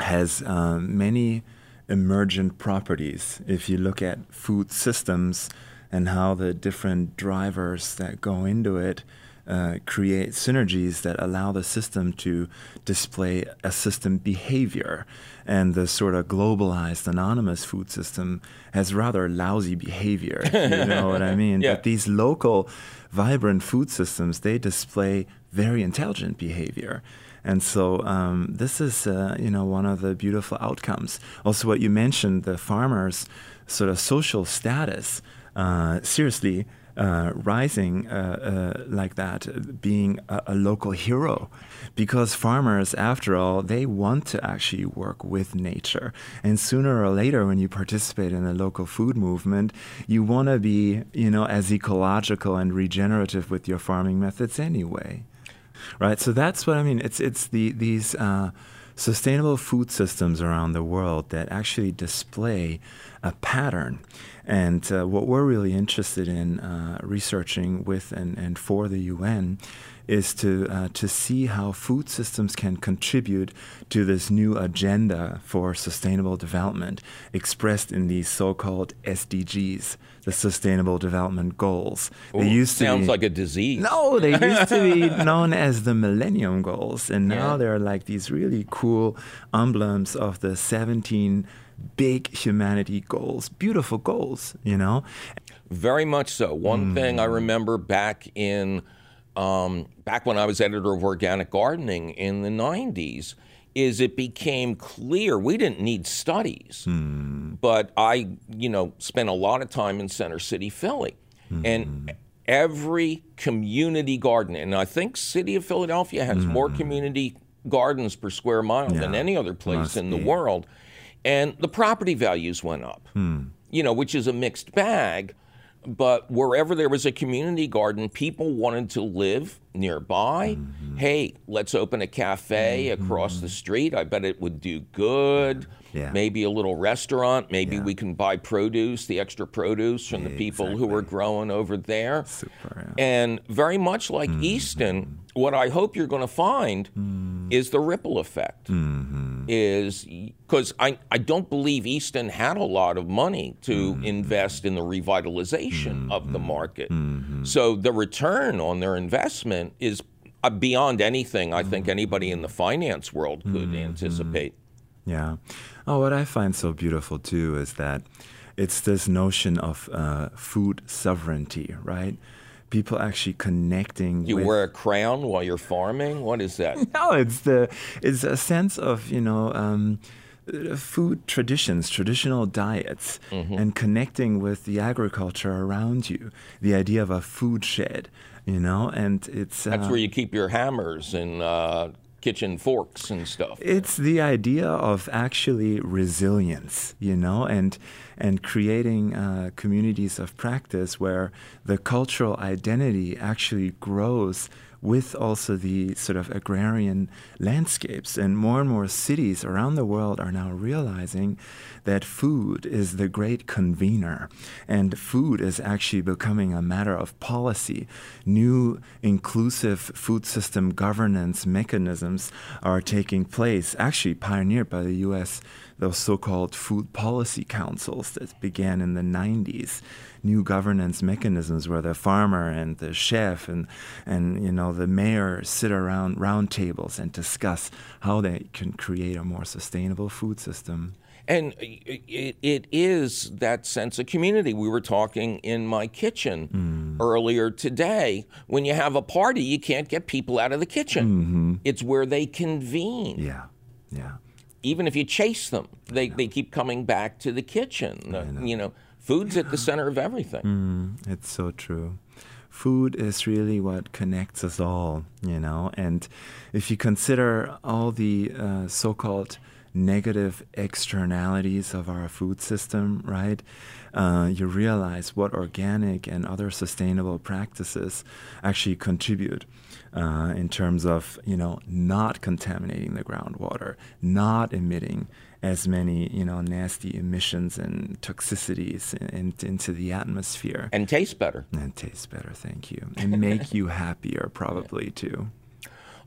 Speaker 6: has uh, many emergent properties. If you look at food systems and how the different drivers that go into it, uh, create synergies that allow the system to display a system behavior. And the sort of globalized anonymous food system has rather lousy behavior. you know what I mean?
Speaker 1: Yeah.
Speaker 6: But these local, vibrant food systems, they display very intelligent behavior. And so um, this is, uh, you know, one of the beautiful outcomes. Also, what you mentioned, the farmers' sort of social status. Uh, seriously, uh, rising uh, uh, like that, being a, a, local hero, because farmers, after all, they want to actually work with nature. And sooner or later, when you participate in a local food movement, you want to be, you know, as ecological and regenerative with your farming methods anyway, right? So that's what I mean. It's it's the these uh, sustainable food systems around the world that actually display a pattern and uh, what we're really interested in uh, researching with and, and for the UN is to uh, to see how food systems can contribute to this new agenda for sustainable development expressed in these so-called SDGs, the Sustainable Development Goals.
Speaker 1: Ooh, they used to sounds be, like a disease.
Speaker 6: No, they used to be known as the Millennium Goals, and now yeah. they're like these really cool emblems of the 17 big humanity goals, beautiful goals, you know?
Speaker 1: Very much so. One mm. thing I remember back in um, back when I was editor of Organic Gardening in the 90s is it became clear we didn't need studies, mm. but I, you know, spent a lot of time in Center City, Philly, mm. and every community garden, and I think City of Philadelphia has mm. more community gardens per square mile yeah. than any other place Must in the world and the property values went up. Hmm. You know, which is a mixed bag. But wherever there was a community garden, people wanted to live nearby. Mm-hmm. Hey, let's open a cafe mm-hmm. across the street. I bet it would do good. Yeah. Maybe a little restaurant. Maybe yeah. we can buy produce, the extra produce from the people exactly. who are growing over there. Super, yeah. And very much like mm-hmm. Easton, what I hope you're going to find mm. is the ripple effect. Mm-hmm. Is because I, I don't believe Easton had a lot of money to mm-hmm. invest in the revitalization of the mm-hmm. market. So the return on their investment is uh, beyond anything I think anybody in the finance world could anticipate.
Speaker 6: Yeah. Oh, what I find so beautiful too is that it's this notion of uh, food sovereignty, right? People actually connecting.
Speaker 1: You
Speaker 6: with...
Speaker 1: wear a crown while you're farming. What is that?
Speaker 6: no, it's the it's a sense of you know. Um, food traditions, traditional diets, mm-hmm. and connecting with the agriculture around you. The idea of a food shed, you know, and it's
Speaker 1: that's uh, where you keep your hammers and uh, kitchen forks and stuff.
Speaker 6: It's the idea of actually resilience, you know, and and creating uh, communities of practice where the cultural identity actually grows with also the sort of agrarian landscapes. And more and more cities around the world are now realizing that food is the great convener, and food is actually becoming a matter of policy. New inclusive food system governance mechanisms are taking place, actually pioneered by the US, those so called food policy councils that began in the 90s new governance mechanisms where the farmer and the chef and and you know the mayor sit around round tables and discuss how they can create a more sustainable food system.
Speaker 1: And it, it is that sense of community. We were talking in my kitchen mm. earlier today. When you have a party, you can't get people out of the kitchen. Mm-hmm. It's where they convene.
Speaker 6: Yeah, yeah.
Speaker 1: Even if you chase them, they, they keep coming back to the kitchen. Uh, you know, Food's at the center of everything.
Speaker 6: Mm, it's so true. Food is really what connects us all, you know. And if you consider all the uh, so called negative externalities of our food system, right? Uh, you realize what organic and other sustainable practices actually contribute uh, in terms of, you know, not contaminating the groundwater, not emitting as many you know nasty emissions and toxicities in, in, into the atmosphere.
Speaker 1: And taste better.
Speaker 6: And taste better thank you. And make you happier probably too.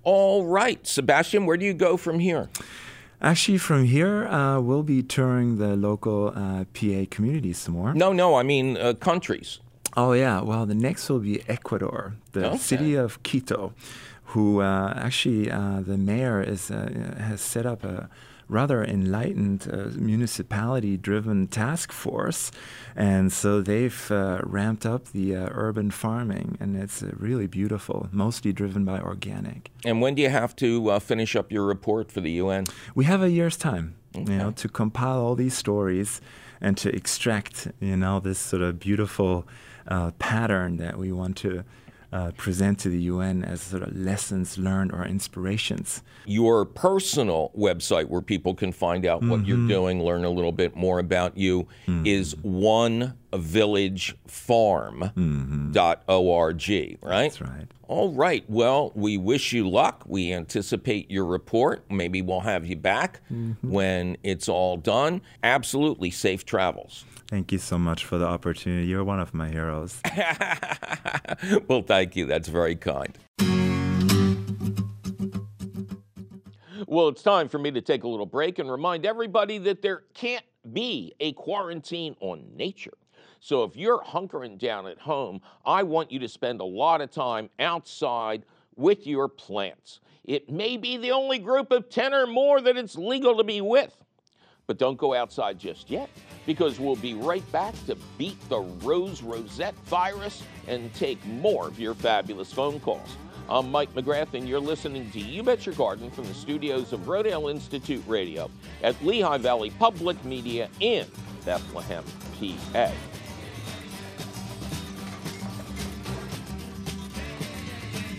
Speaker 1: All right sebastian where do you go from here
Speaker 6: Actually, from here, uh, we'll be touring the local uh, PA communities some more.
Speaker 1: No, no, I mean uh, countries.
Speaker 6: Oh, yeah. Well, the next will be Ecuador, the okay. city of Quito, who uh, actually uh, the mayor is uh, has set up a rather enlightened uh, municipality driven task force. And so they've uh, ramped up the uh, urban farming, and it's uh, really beautiful, mostly driven by organic.
Speaker 1: And when do you have to uh, finish up your report for the UN?
Speaker 6: We have a year's time. Okay. You know, to compile all these stories and to extract, you know, this sort of beautiful uh, pattern that we want to uh, present to the UN as sort of lessons learned or inspirations.
Speaker 1: Your personal website, where people can find out what you're mm-hmm. doing, learn a little bit more about you, mm-hmm. is onevillagefarm.org, mm-hmm. right?
Speaker 6: That's right.
Speaker 1: All right. Well, we wish you luck. We anticipate your report. Maybe we'll have you back when it's all done. Absolutely safe travels.
Speaker 6: Thank you so much for the opportunity. You're one of my heroes.
Speaker 1: well, thank you. That's very kind. Well, it's time for me to take a little break and remind everybody that there can't be a quarantine on nature. So if you're hunkering down at home, I want you to spend a lot of time outside with your plants. It may be the only group of 10 or more that it's legal to be with. But don't go outside just yet because we'll be right back to beat the rose rosette virus and take more of your fabulous phone calls. I'm Mike McGrath, and you're listening to You Bet Your Garden from the studios of Rodale Institute Radio at Lehigh Valley Public Media in Bethlehem, PA.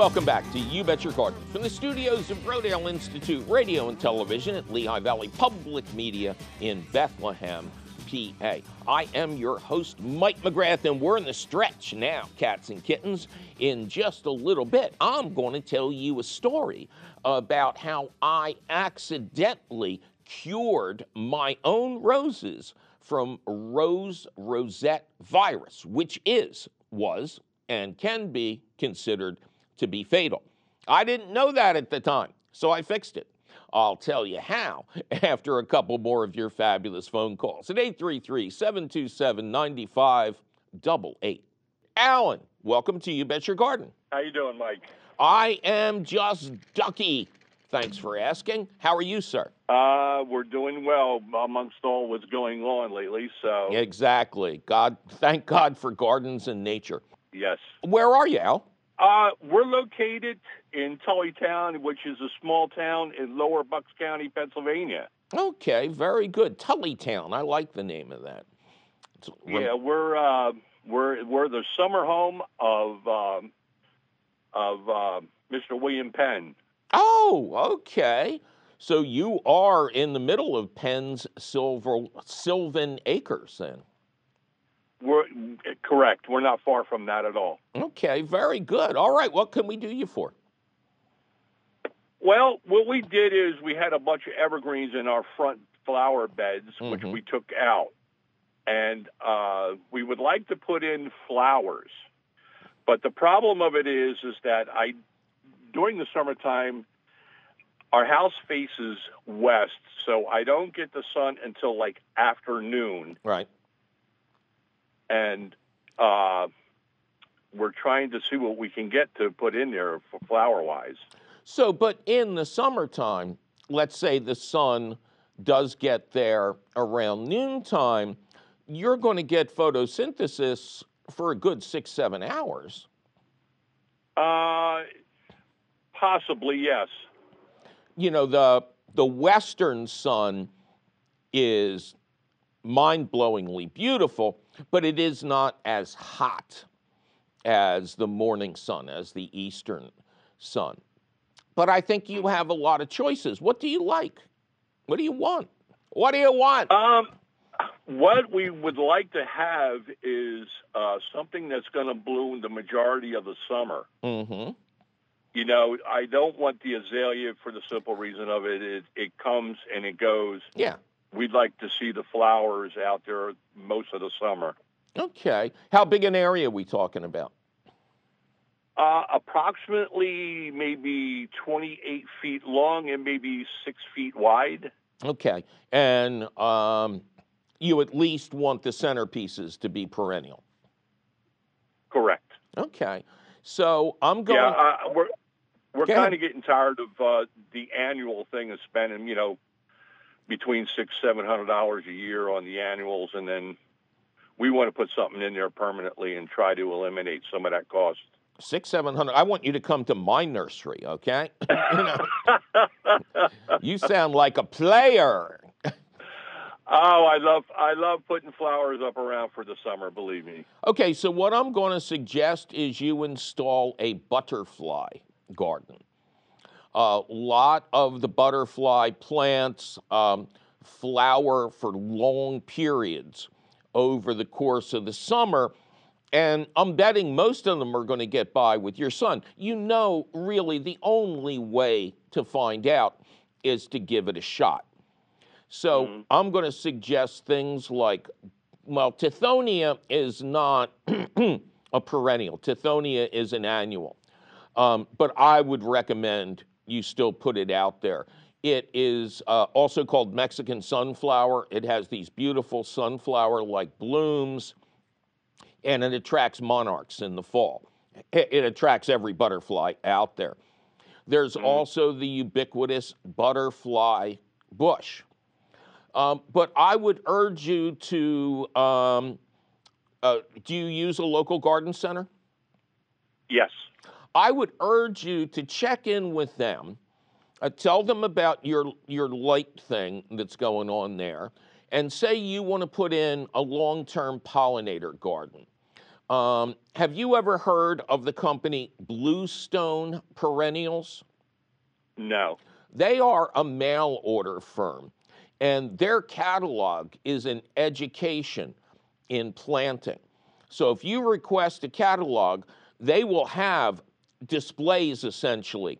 Speaker 1: Welcome back to You Bet Your Garden from the studios of Rodale Institute Radio and Television at Lehigh Valley Public Media in Bethlehem, PA. I am your host, Mike McGrath, and we're in the stretch now, cats and kittens. In just a little bit, I'm going to tell you a story about how I accidentally cured my own roses from rose rosette virus, which is, was, and can be considered to be fatal. I didn't know that at the time, so I fixed it. I'll tell you how after a couple more of your fabulous phone calls at 833 727 9588. Alan, welcome to You Bet Your Garden.
Speaker 7: How you doing, Mike?
Speaker 1: I am just ducky. Thanks for asking. How are you, sir?
Speaker 7: Uh, we're doing well amongst all what's going on lately. So
Speaker 1: Exactly. God, thank God for gardens and nature.
Speaker 7: yes,
Speaker 1: Where are you, Al?
Speaker 7: Uh, we're located in Tullytown, which is a small town in Lower Bucks County, Pennsylvania.
Speaker 1: Okay, very good. Tullytown. I like the name of that. It's-
Speaker 7: Yeah, we're uh, we're we're the summer home of um, of uh, Mr. William Penn.
Speaker 1: Oh, okay. So you are in the middle of Penn's Silver Sylvan Acres then.
Speaker 7: We're correct. We're not far from that at all.
Speaker 1: Okay, very good. All right, what can we do you for?
Speaker 7: Well, what we did is we had a bunch of evergreens in our front flower beds, which
Speaker 1: Mhm.
Speaker 7: we took out, and uh, we would like to put in flowers. But the problem of it is, is that I, during the summertime, our house faces west, so I don't get the sun until like afternoon,
Speaker 1: Right.
Speaker 7: And uh, we're trying to see what we can get to put in there for flower wise.
Speaker 1: So, but in the summertime, let's say the sun does get there around noontime, you're going to get photosynthesis for a good six, seven hours.
Speaker 7: Uh, possibly yes.
Speaker 1: You know, the the western sun is mind-blowingly beautiful, but it is not as hot as the morning sun, as the eastern sun. But I think you have a lot of choices. What do you like? What do you want? What do you want?
Speaker 7: Um, what we would like to have is uh, something that's going to bloom the majority of the summer.
Speaker 1: Mm-hmm.
Speaker 7: You know, I don't want the azalea for the simple reason of it. It, it comes and it goes.
Speaker 1: Yeah.
Speaker 7: We'd like to see the flowers out there most of the summer.
Speaker 1: Okay. How big an area are we talking about?
Speaker 7: Uh, approximately maybe 28 feet long and maybe six feet wide.
Speaker 1: Okay. And um, you at least want the centerpieces to be perennial.
Speaker 7: Correct.
Speaker 1: Okay. So I'm going.
Speaker 7: Yeah, uh, we're we're kind of getting tired of uh, the annual thing of spending, you know, between six seven hundred dollars a year on the annuals, and then we want to put something in there permanently and try to eliminate some of that cost.
Speaker 1: Six, seven hundred. I want you to come to my nursery, okay? you, know, you sound like a player.
Speaker 7: Oh, I love I love putting flowers up around for the summer. Believe me.
Speaker 1: Okay, so what I'm going to suggest is you install a butterfly garden. A lot of the butterfly plants um, flower for long periods over the course of the summer. And I'm betting most of them are going to get by with your son. You know, really, the only way to find out is to give it a shot. So I'm going to suggest things like, well, Tithonia is not a perennial. Tithonia is an annual. Um, but I would recommend you still put it out there. It is uh, also called Mexican sunflower. It has these beautiful sunflower like blooms, and it attracts monarchs in the fall. It, it attracts every butterfly out there. There's also the ubiquitous butterfly bush. Um, but I would urge you to um, uh, do you use a local garden center?
Speaker 7: Yes.
Speaker 1: I would urge you to check in with them, uh, tell them about your your light thing that's going on there, and say you want to put in a long-term pollinator garden. Um, have you ever heard of the company Bluestone Perennials?
Speaker 7: No.
Speaker 1: They are a mail order firm, and their catalog is an education in planting. So if you request a catalog, they will have displays essentially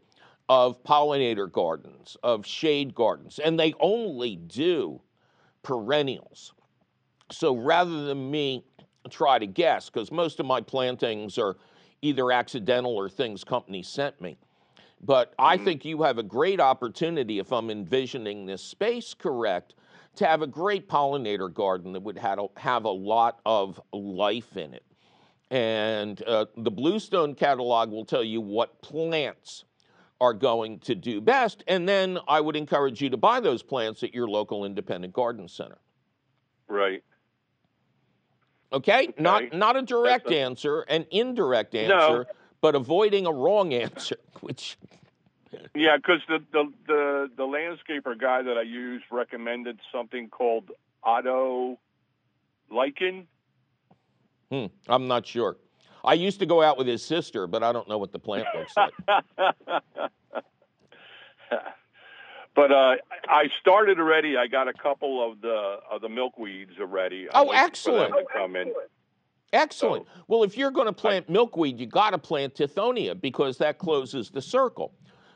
Speaker 1: of pollinator gardens, of shade gardens, and they only do perennials. So rather than me try to guess, because most of my plantings are either accidental or things companies sent me, but I mm. think you have a great opportunity, if I'm envisioning this space correct, to have a great pollinator garden that would have a, have a lot of life in it. And uh, the Bluestone catalog will tell you what plants are going to do best. And then I would encourage you to buy those plants at your local independent garden center.
Speaker 7: Right.
Speaker 1: Okay? Not,
Speaker 7: Okay.
Speaker 1: not a direct
Speaker 7: a-
Speaker 1: answer, an indirect
Speaker 7: No.
Speaker 1: answer, but avoiding a wrong answer, which
Speaker 7: Yeah, because the, the the the landscaper guy that I used recommended something called auto lichen.
Speaker 1: Hmm, I'm not sure. I used to go out with his sister, but I don't know what the plant looks like.
Speaker 7: but uh, I started already. I got a couple of the of the milkweeds already.
Speaker 1: Oh,
Speaker 7: waiting for them
Speaker 1: excellent.
Speaker 7: come in.
Speaker 1: Excellent.
Speaker 7: So-
Speaker 1: well, if you're going to plant milkweed, you got to plant Tithonia because that closes the circle.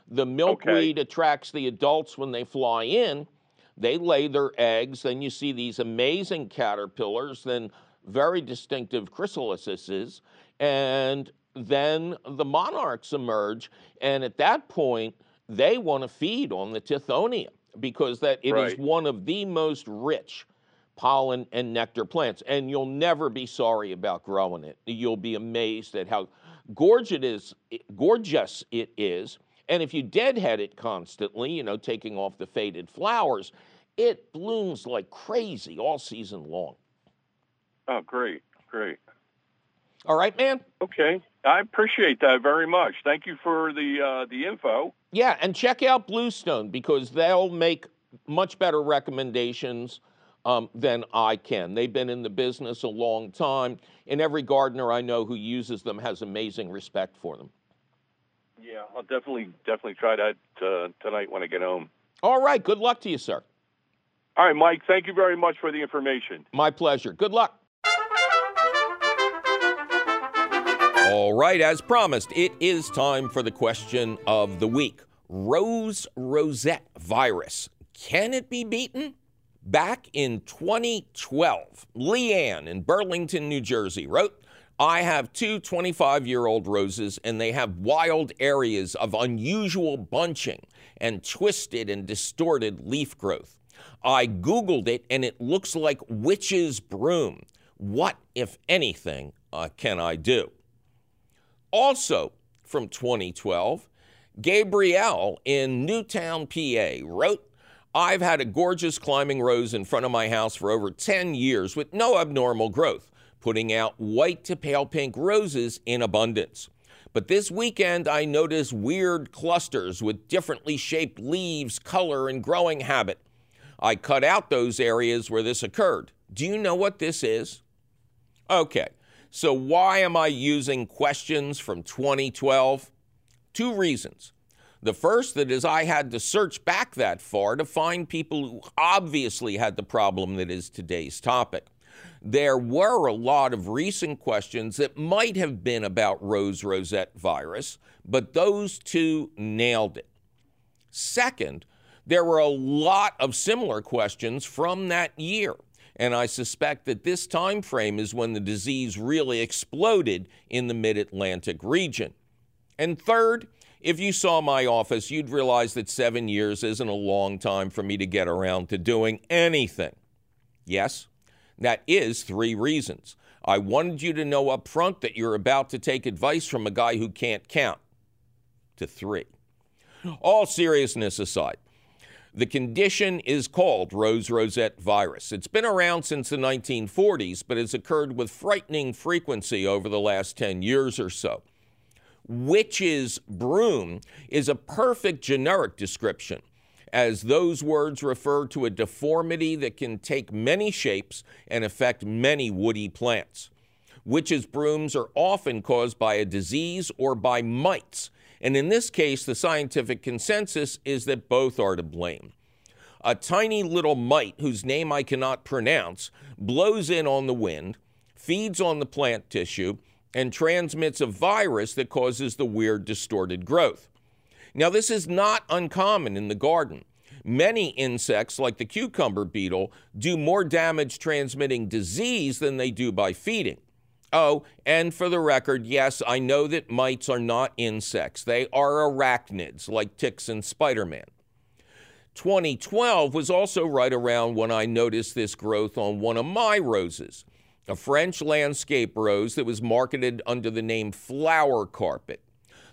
Speaker 1: The milkweed attracts the adults when they fly in. They lay their eggs. Then you see these amazing caterpillars, then very distinctive chrysalises, and then the monarchs emerge. And at that point, they want to feed on the Tithonia because that it is
Speaker 7: Right.
Speaker 1: one of the most rich pollen and nectar plants. And you'll never be sorry about growing it. You'll be amazed at how gorgeous it is, gorgeous it is. And if you deadhead it constantly, you know, taking off the faded flowers, it blooms like crazy all season long.
Speaker 7: Oh, great, great.
Speaker 1: All right, man?
Speaker 7: Okay, I appreciate that very much. Thank you for the uh, the info.
Speaker 1: Yeah, and check out Bluestone because they'll make much better recommendations um, than I can. They've been in the business a long time, and every gardener I know who uses them has amazing respect for them.
Speaker 7: Yeah, I'll definitely definitely try that uh, tonight when I get home.
Speaker 1: All right, good luck to you, sir.
Speaker 7: All right, Mike. Thank you very much for the information.
Speaker 1: My pleasure. Good luck. All right, as promised, it is time for the question of the week Rose Rosette virus. Can it be beaten? Back in 2012, Leanne in Burlington, New Jersey wrote, I have two 25 year old roses, and they have wild areas of unusual bunching and twisted and distorted leaf growth. I Googled it, and it looks like witch's broom. What, if anything, uh, can I do? Also from 2012, Gabrielle in Newtown, PA wrote, I've had a gorgeous climbing rose in front of my house for over 10 years with no abnormal growth, putting out white to pale pink roses in abundance. But this weekend, I noticed weird clusters with differently shaped leaves, color, and growing habit. I cut out those areas where this occurred. Do you know what this is? Okay, so why am I using questions from 2012? Two reasons. The first that is I had to search back that far to find people who obviously had the problem that is today's topic there were a lot of recent questions that might have been about rose rosette virus, but those two nailed it. Second, there were a lot of similar questions from that year, and I suspect that this time frame is when the disease really exploded in the mid-Atlantic region. And third, if you saw my office, you'd realize that 7 years isn't a long time for me to get around to doing anything. Yes, that is three reasons. I wanted you to know up front that you're about to take advice from a guy who can't count to three. All seriousness aside, the condition is called rose rosette virus. It's been around since the 1940s, but has occurred with frightening frequency over the last 10 years or so. Witch's broom is a perfect generic description as those words refer to a deformity that can take many shapes and affect many woody plants. Witches' brooms are often caused by a disease or by mites, and in this case, the scientific consensus is that both are to blame. A tiny little mite, whose name I cannot pronounce, blows in on the wind, feeds on the plant tissue, and transmits a virus that causes the weird distorted growth. Now, this is not uncommon in the garden. Many insects, like the cucumber beetle, do more damage transmitting disease than they do by feeding. Oh, and for the record, yes, I know that mites are not insects. They are arachnids, like ticks and Spider Man. 2012 was also right around when I noticed this growth on one of my roses, a French landscape rose that was marketed under the name Flower Carpet.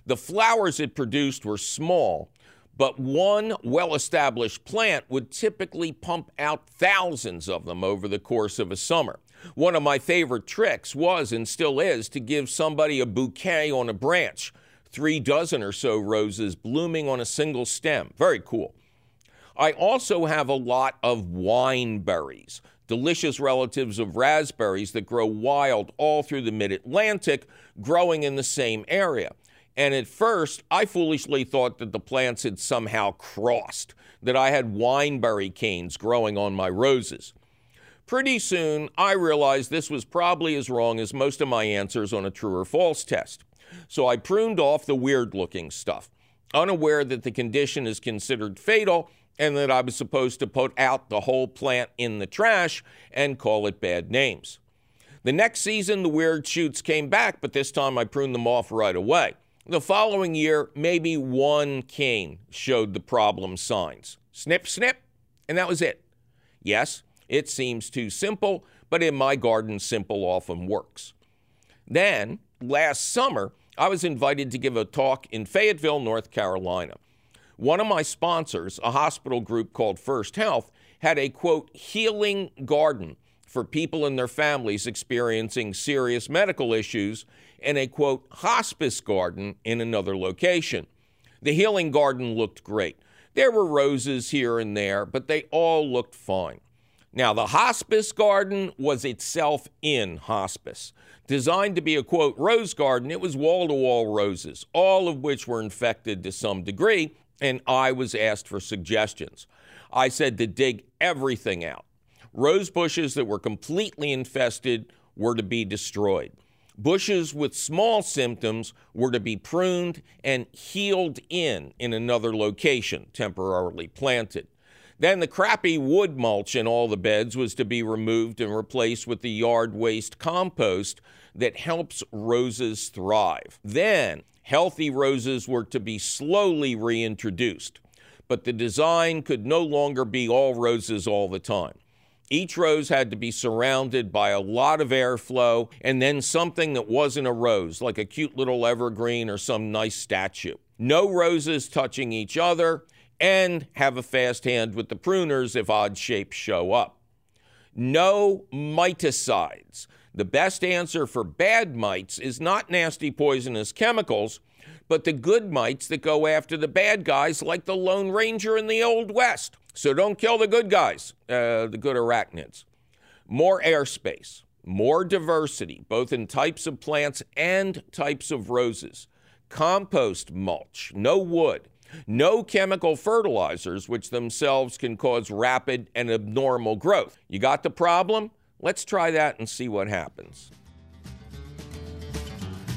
Speaker 1: The flowers it produced were small, but one well established plant would typically pump out thousands of them over the course of a summer. One of my favorite tricks was and still is to give somebody a bouquet on a branch, three dozen or so roses blooming on a single stem. Very cool. I also have a lot of wine berries, delicious relatives of raspberries that grow wild all through the mid Atlantic, growing in the same area. And at first, I foolishly thought that the plants had somehow crossed, that I had wineberry canes growing on my roses. Pretty soon, I realized this was probably as wrong as most of my answers on a true or false test. So I pruned off the weird looking stuff, unaware that the condition is considered fatal and that I was supposed to put out the whole plant in the trash and call it bad names. The next season, the weird shoots came back, but this time I pruned them off right away. The following year, maybe one cane showed the problem signs. Snip, snip, and that was it. Yes, it seems too simple, but in my garden, simple often works. Then, last summer, I was invited to give a talk in Fayetteville, North Carolina. One of my sponsors, a hospital group called First Health, had a quote, healing garden for people and their families experiencing serious medical issues and a quote, hospice garden in another location. The healing garden looked great. There were roses here and there, but they all looked fine. Now, the hospice garden was itself in hospice. Designed to be a quote, rose garden, it was wall to wall roses, all of which were infected to some degree, and I was asked for suggestions. I said to dig everything out. Rose bushes that were completely infested were to be destroyed. Bushes with small symptoms were to be pruned and healed in in another location, temporarily planted. Then the crappy wood mulch in all the beds was to be removed and replaced with the yard waste compost that helps roses thrive. Then healthy roses were to be slowly reintroduced, but the design could no longer be all roses all the time. Each rose had to be surrounded by a lot of airflow and then something that wasn't a rose, like a cute little evergreen or some nice statue. No roses touching each other, and have a fast hand with the pruners if odd shapes show up. No miticides. The best answer for bad mites is not nasty poisonous chemicals, but the good mites that go after the bad guys, like the Lone Ranger in the Old West. So don't kill the good guys, uh, the good arachnids. More airspace, more diversity, both in types of plants and types of roses. Compost mulch, no wood, no chemical fertilizers, which themselves can cause rapid and abnormal growth. You got the problem? Let's try that and see what happens.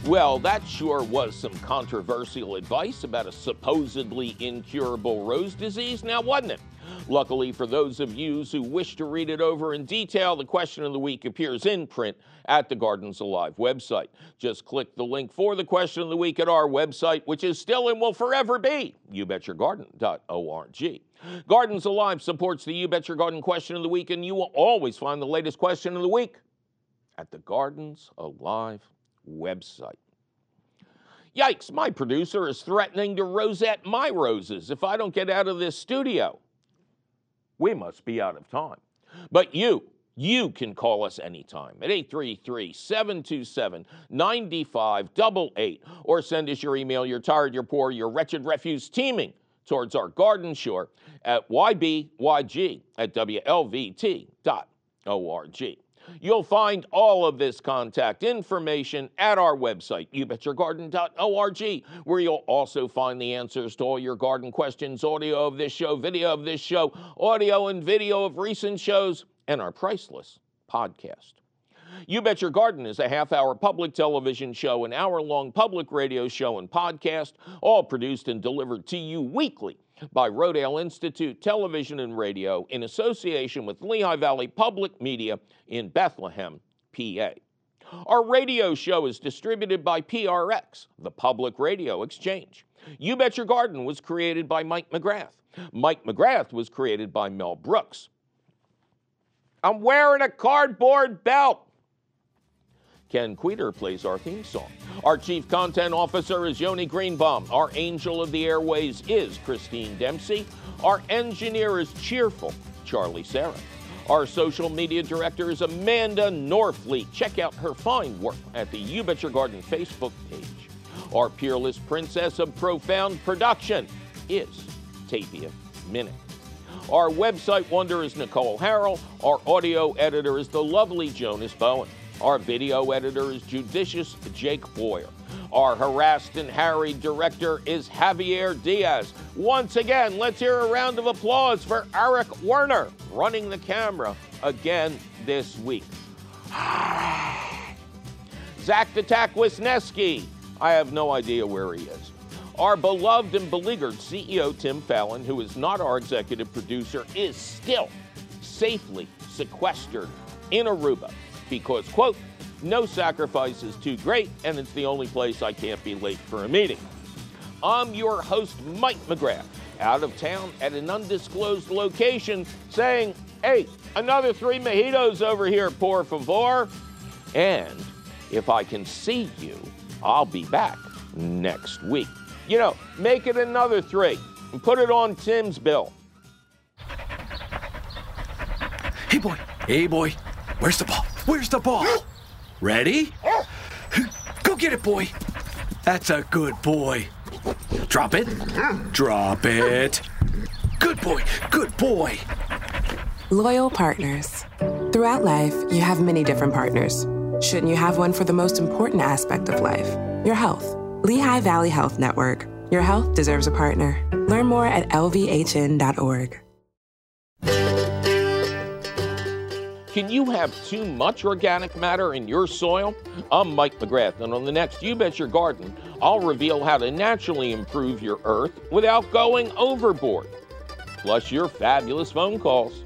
Speaker 1: Well, that sure was some controversial advice about a supposedly incurable rose disease, now wasn't it? Luckily for those of you who wish to read it over in detail, the question of the week appears in print at the Gardens Alive website. Just click the link for the question of the week at our website, which is still and will forever be youbetyourgarden.org. Gardens Alive supports the You Bet Your Garden question of the week, and you will always find the latest question of the week at the Gardens Alive website. Yikes, my producer is threatening to rosette my roses if I don't get out of this studio. We must be out of time. But you, you can call us anytime at 833 727 9588 or send us your email. You're tired, you're poor, you're wretched refuse teeming towards our garden shore at ybyg at wlvt.org. You'll find all of this contact information at our website, youbetyourgarden.org, where you'll also find the answers to all your garden questions, audio of this show, video of this show, audio and video of recent shows, and our priceless podcast. You Bet Your Garden is a half hour public television show, an hour long public radio show, and podcast, all produced and delivered to you weekly by Rodale Institute Television and Radio in association with Lehigh Valley Public Media in Bethlehem, PA. Our radio show is distributed by PRX, the Public Radio Exchange. You Bet Your Garden was created by Mike McGrath. Mike McGrath was created by Mel Brooks. I'm wearing a cardboard belt. Ken Queter plays our theme song. Our Chief Content Officer is Yoni Greenbaum. Our Angel of the Airways is Christine Dempsey. Our engineer is Cheerful, Charlie Sarah. Our social media director is Amanda Norfleet. Check out her fine work at the You Bet Your Garden Facebook page. Our peerless princess of profound production is Tapia Minute. Our website wonder is Nicole Harrell. Our audio editor is the lovely Jonas Bowen. Our video editor is judicious Jake Boyer. Our harassed and harried director is Javier Diaz. Once again, let's hear a round of applause for Eric Werner running the camera again this week. Zach the. I have no idea where he is. Our beloved and beleaguered CEO Tim Fallon, who is not our executive producer, is still safely sequestered in Aruba because, quote, no sacrifice is too great, and it's the only place I can't be late for a meeting. I'm your host, Mike McGrath, out of town at an undisclosed location, saying, hey, another three mojitos over here, por favor. And if I can see you, I'll be back next week. You know, make it another three and put it on Tim's bill.
Speaker 8: Hey, boy. Hey, boy. Where's the ball? Where's the ball? Ready? Go get it, boy. That's a good boy. Drop it. Drop it. Good boy. Good boy.
Speaker 9: Loyal partners. Throughout life, you have many different partners. Shouldn't you have one for the most important aspect of life? Your health. Lehigh Valley Health Network. Your health deserves a partner. Learn more at lvhn.org.
Speaker 1: Can you have too much organic matter in your soil? I'm Mike McGrath, and on the next You Bet Your Garden, I'll reveal how to naturally improve your earth without going overboard. plus your fabulous phone calls.